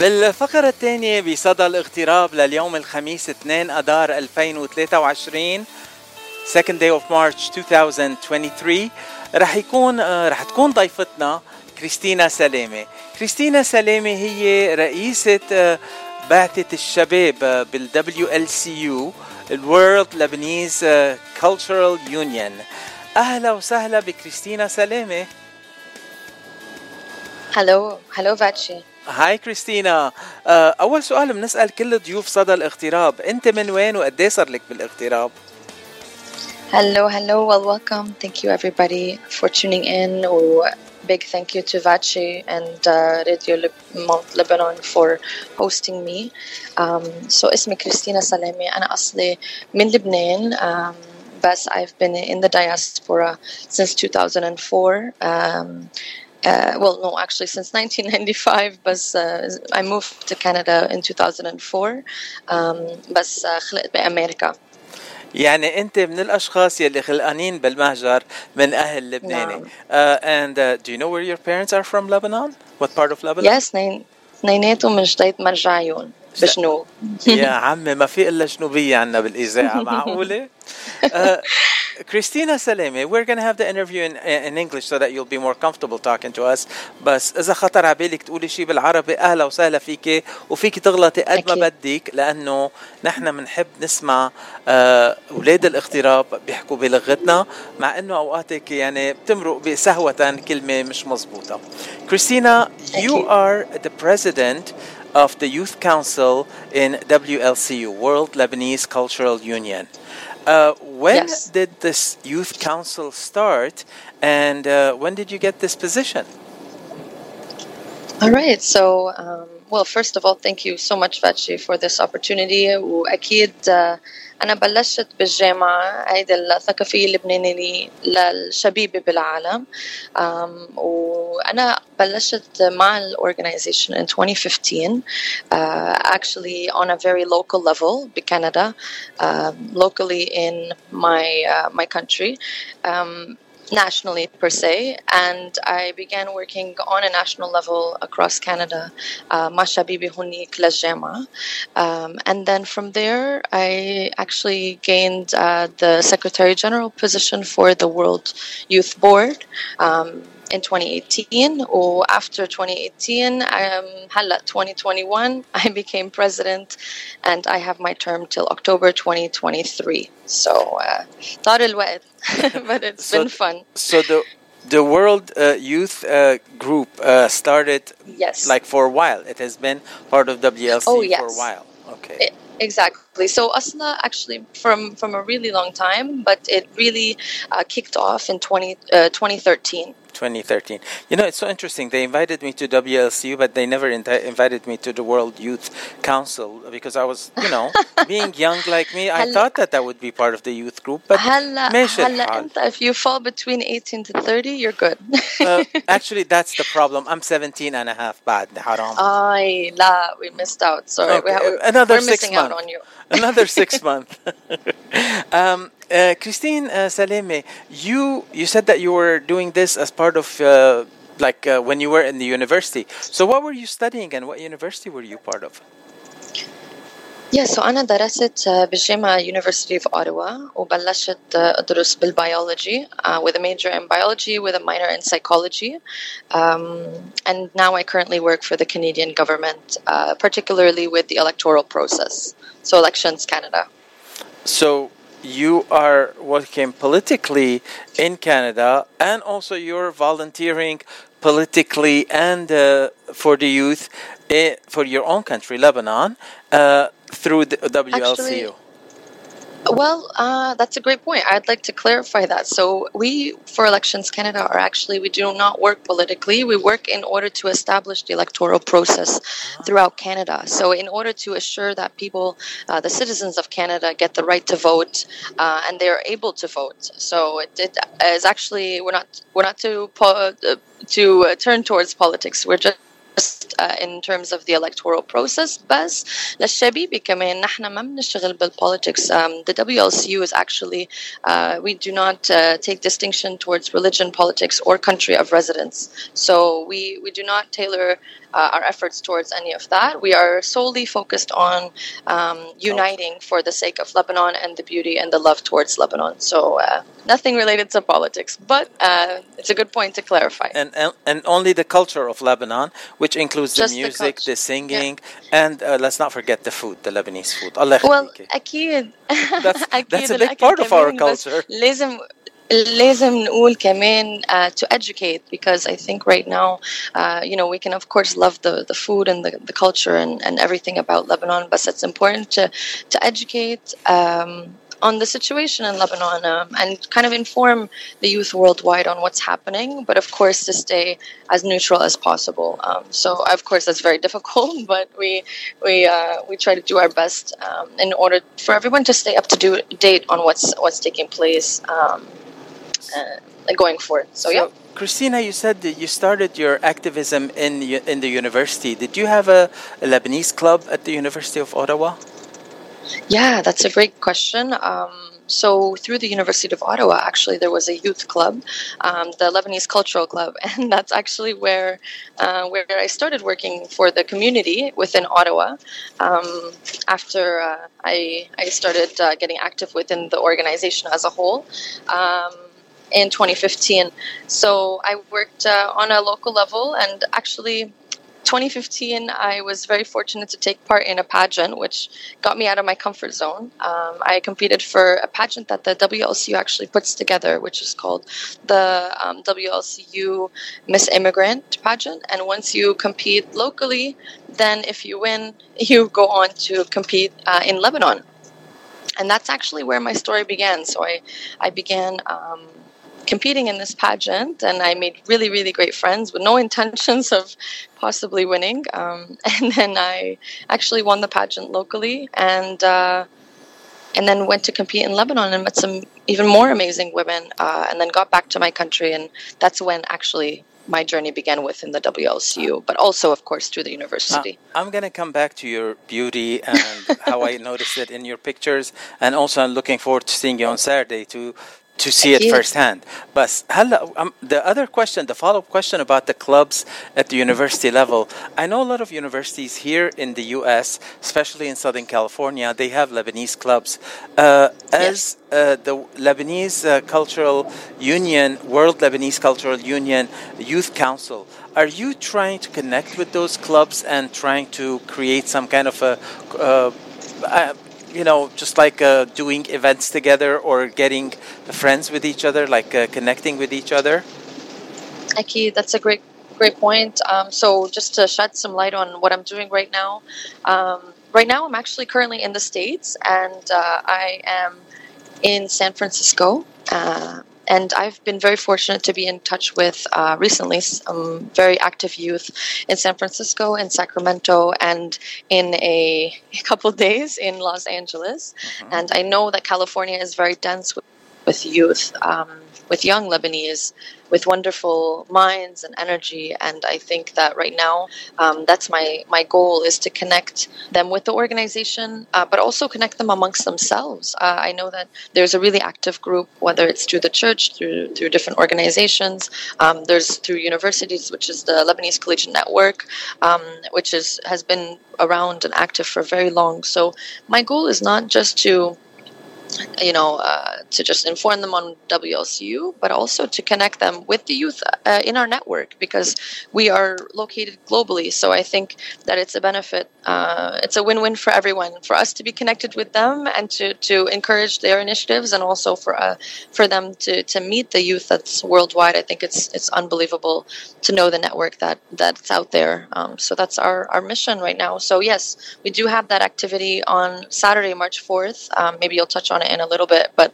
بالفقرة الثانية بصدى الاغتراب لليوم الخميس 2 أدار 2023 second day of March 2023 رح يكون رح تكون ضيفتنا كريستينا سلامة. كريستينا سلامة هي رئيسة بعثة الشباب بال WLCU الورلد لبنيز Cultural Union أهلا وسهلا بكريستينا سلامة هلو هلو فاتشي هاي كريستينا أول سؤال بنسأل كل ضيوف صدى الاغتراب أنت من وين وقد صار لك بالاغتراب؟ Hello, hello. Well, welcome. Thank you, everybody, for tuning in. Big thank you to Vachi and uh, Radio Mount Lebanon for hosting me. Um, so, اسمي كريستينا سلامي. أنا أصلي من لبنان. Um, بس I've been in the diaspora since 2004. Um, uh, well, no, actually, since 1995, but uh, I moved to Canada in 2004. Um, بس uh, خلقت بأمريكا. يعني أنت من الأشخاص يلي خلقانين بالمهجر من أهل لبناني. نعم. uh, and uh, do you know where your parents are from Lebanon? What part of Lebanon? Yes اثنيناتهم من جديد مرجعيون بجنوب. يا عمي ما في إلا جنوبية عنا بالإذاعة معقولة؟ uh, Christina Saleme, we're going to have the interview in, in English so that you'll be more comfortable talking to us. بس إذا خطر على بالك تقولي شيء بالعربي أهلا وسهلا فيك وفيك تغلطي قد ما بدك لأنه نحن بنحب نسمع أولاد الاغتراب بيحكوا بلغتنا مع إنه أوقاتك يعني بتمرق بسهوة كلمة مش مزبوطة. Christina, you are the president of the Youth Council in WLCU, World Lebanese Cultural Union. Uh, when yes. did this youth council start, and uh, when did you get this position? All right. So, um, well, first of all, thank you so much, Vachi, for this opportunity. وأكيد uh, أنا بلشت بالجامعة هيدي الثقافية اللبنانية للشبيبة بالعالم um, وأنا بلشت مع الأورجنايزيشن in 2015 uh, actually on a very local level بكندا uh, locally in my uh, my country um, nationally per se, and I began working on a national level across Canada, uh, Masha Bibi Hunik um, And then from there, I actually gained uh, the Secretary General position for the World Youth Board. Um, in 2018 or after 2018 um, هلا 2021 I became president and I have my term till October 2023 so uh, طار الوقت but it's so, been fun So the the World uh, Youth uh, Group uh, started yes like for a while. It has been part of WLC Oh, for a yes. while. Okay. It- exactly so asla actually from from a really long time but it really uh, kicked off in 20 uh, 2013 2013. You know, it's so interesting. They invited me to WLCU, but they never inti- invited me to the World Youth Council because I was, you know, being young like me, I هلا- thought that that would be part of the youth group. But هلا ماشي هلا الحال. انت if you fall between 18 to 30 you're good uh, actually, that's the problem. I'm 17 and a half بعد حرام. Ay, la, we missed out. Sorry, we Okay, have, another we're six missing out months. on you. Another six months. um, uh, Christine uh, Salamy, you you said that you were doing this as part of uh, like uh, when you were in the university. So what were you studying and what university were you part of? Yeah, so أنا درست uh, بالجامعة University of Ottawa وبلشت uh, أدرس بالbiology uh, with a major in biology with a minor in psychology. Um, and now I currently work for the Canadian government, uh, particularly with the electoral process. So Elections Canada. So you are working politically in Canada, and also you're volunteering politically and uh, for the youth eh, for your own country, Lebanon, uh, through the WLCU. Actually, Well, uh, that's a great point. I'd like to clarify that. So, we for Elections Canada are actually, we do not work politically. We work in order to establish the electoral process throughout Canada. So, in order to assure that people, uh, the citizens of Canada, get the right to vote uh, and they are able to vote. So, it, it is actually we're not we're not to po- uh, to uh, turn towards politics. We're just just uh, in terms of the electoral process بس للشبيبة كمان نحن ما بنشتغل بالpolitics um, the WLCU is actually uh, we do not uh, take distinction towards religion politics or country of residence so we we do not tailor uh, our efforts towards any of that. We are solely focused on um, uniting for the sake of Lebanon and the beauty and the love towards Lebanon. So uh, nothing related to politics, but uh, it's a good point to clarify. And, and and only the culture of Lebanon, which includes Just the the music, the, culture. singing, and uh, let's not forget the food, the Lebanese food. Allah well, يخليكي. أكيد That's- أكيد that's a big الأكل part of our كمان، بس culture. لازم لازم نقول كمان uh, to educate because I think right now uh, you know we can of course love the, the food and the, the culture and, and everything about Lebanon but it's important to to educate um, on the situation in Lebanon um, and kind of inform the youth worldwide on what's happening but of course to stay as neutral as possible um, so of course that's very difficult but we we uh, we try to do our best um, in order for everyone to stay up to do- date on what's what's taking place um, uh, going forward. So, yeah, Christina, you said that you started your activism in in the university. Did you have a, a Lebanese club at the University of Ottawa? yeah, that's a great question. Um, so through the University of Ottawa, actually, there was a youth club, um, the Lebanese Cultural Club, and that's actually where uh, where I started working for the community within Ottawa. Um, after uh, I I started uh, getting active within the organization as a whole. Um, in 2015. So I worked uh, on a local level, and actually, 2015, I was very fortunate to take part in a pageant, which got me out of my comfort zone. Um, I competed for a pageant that the WLCU actually puts together, which is called the um, WLCU Miss Immigrant pageant. And once you compete locally, then if you win, you go on to compete uh, in Lebanon and that's actually where my story began. So I, I began um, competing in this pageant, and I made really, really great friends with no intentions of possibly winning. Um, and then I actually won the pageant locally, and uh, and then went to compete in Lebanon and met some even more amazing women, uh, and then got back to my country, and that's when actually. My journey began within the WLCU, but also, of course, through the Uh, university. I'm going to come back to your beauty and how I noticed it in your pictures, and also I'm looking forward to seeing you on Saturday to to see it firsthand. But um, the other question, the follow up question about the clubs at the university level. I know a lot of universities here in the US, especially in Southern California, they have Lebanese clubs. Uh, as yes. uh, the Lebanese uh, Cultural Union, World Lebanese Cultural Union Youth Council, are you trying to connect with those clubs and trying to create some kind of a uh, uh, you know, just like uh, doing events together or getting friends with each other, like uh, connecting with each other? Aki, that's a great great point. Um, so just to shed some light on what I'm doing right now, um, right now I'm actually currently in the states, and uh, I am in San Francisco. Uh, and I've been very fortunate to be in touch with uh, recently some very active youth in San Francisco, in Sacramento, and in a couple days in Los Angeles. And I know that California is very dense with, with youth, um, with young Lebanese, with wonderful minds and energy. And I think that right now, um, that's my my goal is to connect them with the organization, uh, but also connect them amongst themselves. Uh, I know that there's a really active group, whether it's through the church, through through different organizations. Um, there's through universities, which is the Lebanese Collegiate Network, um, which is has been around and active for very long. So my goal is not just to you know, uh, to just inform them on WLCU, but also to connect them with the youth uh, in our network because we are located globally. So I think that it's a benefit. Uh, it's a win-win for everyone, for us to be connected with them and to, to encourage their initiatives, and also for uh, for them to, to meet the youth that's worldwide. I think it's it's unbelievable to know the network that that's out there. Um, so that's our our mission right now. So yes, we do have that activity on Saturday, March fourth. Um, maybe you'll touch on it in a little bit, but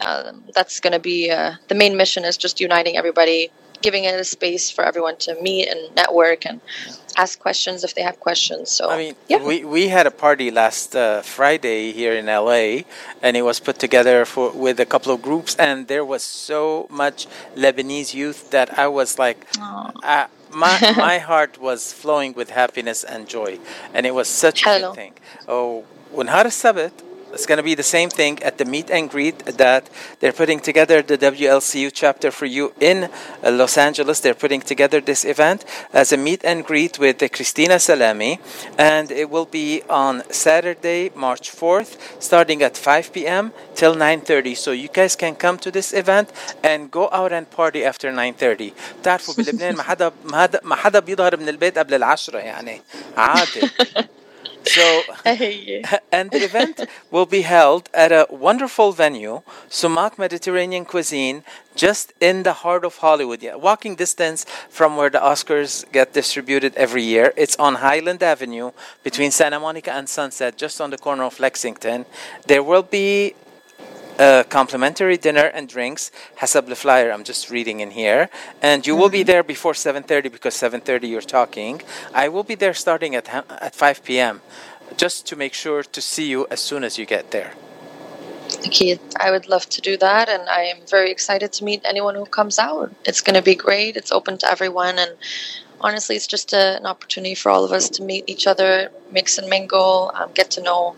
um, that's going to be uh, the main mission is just uniting everybody, giving it a space for everyone to meet and network and ask questions if they have questions. So I mean, yeah. we, we had a party last uh, Friday here in LA, and it was put together for with a couple of groups, and there was so much Lebanese youth that I was like, Aw. uh, my my heart was flowing with happiness and joy, and it was such a Hello. good thing. Oh, ونهار السبت it's going to be the same thing at the meet and greet that they're putting together the WLCU chapter for you in uh, Los Angeles. They're putting together this event as a meet and greet with Christina Salamy, and it will be on Saturday, March 4th, starting at 5 p.m. till 9:30. So you guys can come to this event and go out and party after 9:30. بلبنان ما حدا ما حدا بيظهر من البيت قبل العشرة يعني عادي So and the event will be held at a wonderful venue, Sumac Mediterranean Cuisine, just in the heart of Hollywood. Yeah, walking distance from where the Oscars get distributed every year. It's on Highland Avenue between Santa Monica and Sunset, just on the corner of Lexington. There will be a complimentary dinner and drinks. Hasab flyer i'm just reading in here. And you will be there before 7.30 because 7.30 you're talking. I will be there starting at, at 5 p.m just to make sure to see you as soon as you get there. Keith, I would love to do that, and I am very excited to meet anyone who comes out. It's going to be great. It's open to everyone, and honestly, it's just a, an opportunity for all of us to meet each other, mix and mingle, um, get to know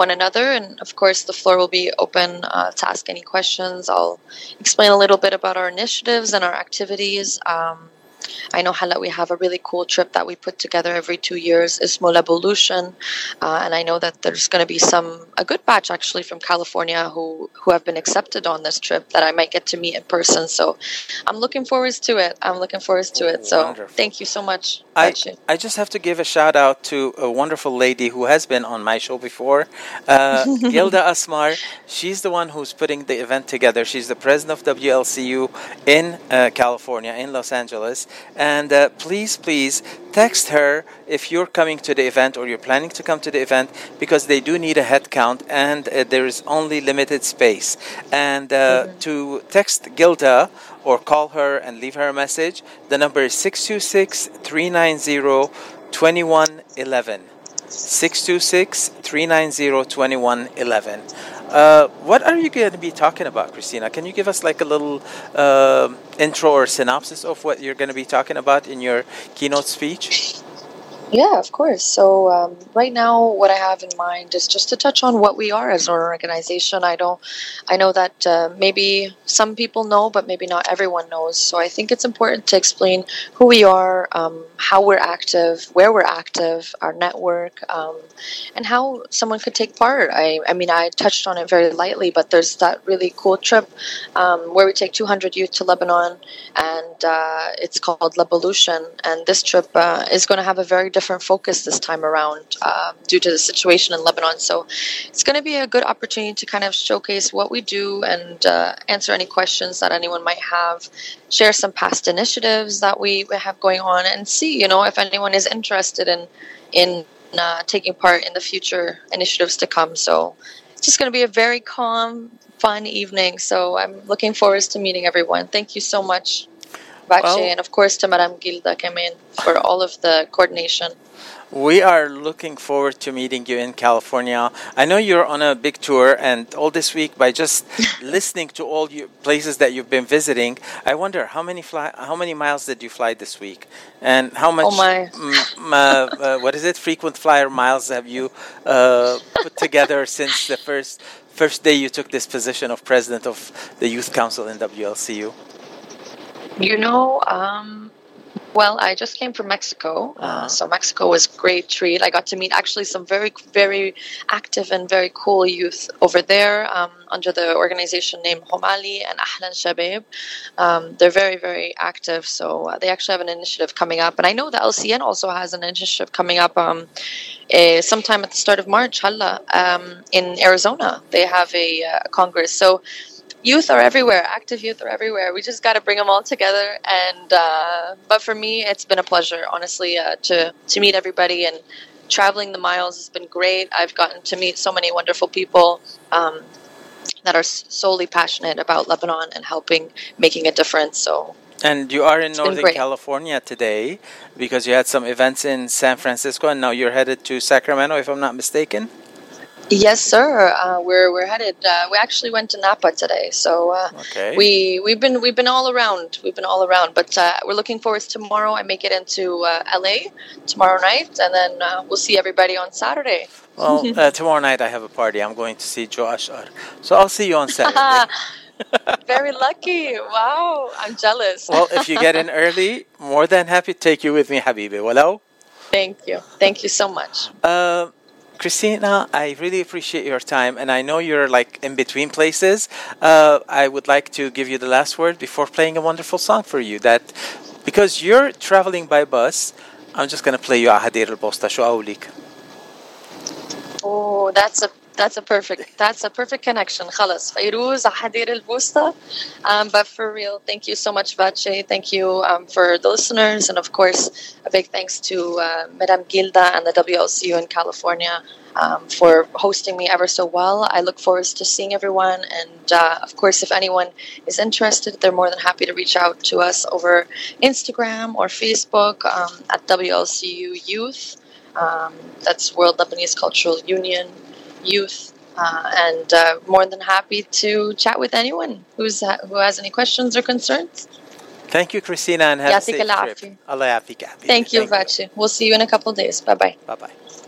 one another, and of course, the floor will be open uh, to ask any questions. I'll explain a little bit about our initiatives and our activities. Um, I know Hala, we have a really cool trip that we put together every two years, Ismo Evolution, uh, and I know that there's going to be some a good batch actually from California who who have been accepted on this trip that I might get to meet in person. So I'm looking forward to it. I'm looking forward to it. So Wonderful. thank you so much. I. I just have to give a shout out to a wonderful lady who has been on my show before, uh, Gilda Asmar. She's the one who's putting the event together. She's the president of WLCU in uh, California, in Los Angeles. And uh, please, please text her if you're coming to the event or you're planning to come to the event because they do need a head count and uh, there is only limited space. And uh, to text Gilda or call her and leave her a message, the number is 626 390 2111. 626 390 2111. Uh, what are you going to be talking about, Christina? Can you give us like a little uh, intro or synopsis of what you're going to be talking about in your keynote speech? Yeah, of course. So um, right now, what I have in mind is just to touch on what we are as an organization. I don't, I know that uh, maybe some people know, but maybe not everyone knows. So I think it's important to explain who we are, um, how we're active, where we're active, our network, um, and how someone could take part. I, I mean, I touched on it very lightly, but there's that really cool trip um, where we take 200 youth to Lebanon, and uh, it's called Levolution. And this trip uh, is going to have a very different focus this time around uh, due to the situation in Lebanon. So it's going to be a good opportunity to kind of showcase what we do and uh, answer any questions that anyone might have, share some past initiatives that we we have going on, and see, you know, if anyone is interested in in uh, taking part in the future initiatives to come. So it's just going to be a very calm, fun evening. So I'm looking forward to meeting everyone. Thank you so much, Bache, Well- and of course to Madame Gilda Kemen for all of the coordination. We are looking forward to meeting you in California. I know you're on a big tour, and all this week, by just listening to all your places that you've been visiting, I wonder how many fly, how many miles did you fly this week, and how much, Oh, my. mm, uh, uh, what is it, frequent flyer miles have you uh, put together since the first first day you took this position of president of the Youth Council in WLCU? You know, um, well, I just came from Mexico, uh, Uh-huh. so Mexico was a great treat. I got to meet actually some very, very active and very cool youth over there um, under the organization named Homali and Ahlan Shabab. Um, they're very, very active, so uh, they actually have an initiative coming up, and I know the LCN also has an initiative coming up. Um, uh, sometime at the start of March, Halla, um, in Arizona, they have a uh, congress. So youth are everywhere active youth are everywhere we just got to bring them all together and uh, but for me it's been a pleasure honestly uh, to to meet everybody and traveling the miles has been great i've gotten to meet so many wonderful people um, that are solely passionate about lebanon and helping making a difference so And you are in been Northern. California today because you had some events in San Francisco and now you're headed to Sacramento, if I'm not mistaken. Yes, sir. Uh, we're we're headed. Uh, we actually went to Napa today, so uh, Okay. we we've been we've been all around. We've been all around, but uh, we're looking forward to tomorrow. I make it into uh, LA tomorrow night, and then uh, we'll see everybody on Saturday. Well, uh, tomorrow night I have a party. I'm going to see Joe Ashkar. So I'll see you on Saturday. Very lucky. Wow, I'm jealous. well, if you get in early, more than happy to take you with me, Habibi. Walau. Thank you. Thank you so much. Uh, Christina, I really appreciate your time, and I know you're like in between places. Uh, I would like to give you the last word before playing a wonderful song for you. That because you're traveling by bus, I'm just gonna play you Ahadir al Bosta شو أقولك. Oh, that's a that's a perfect that's a perfect connection. خلاص فيروز حدير البوسطة. Um, but for real, thank you so much, Vache. Thank you um, for the listeners, and of course, a big thanks to uh, Madame Gilda and the WLCU in California um, for hosting me ever so well. I look forward to seeing everyone, and uh, of course, if anyone is interested, they're more than happy to reach out to us over Instagram or Facebook um, at WLCU Youth. Um, that's World Lebanese Cultural Union youth. Uh, and uh, more than happy to chat with anyone who's uh, who has any questions or concerns. Thank you, Christina, and have a safe trip. Thank you, Thank Vachi. We'll see you in a couple days. Bye bye. Bye bye.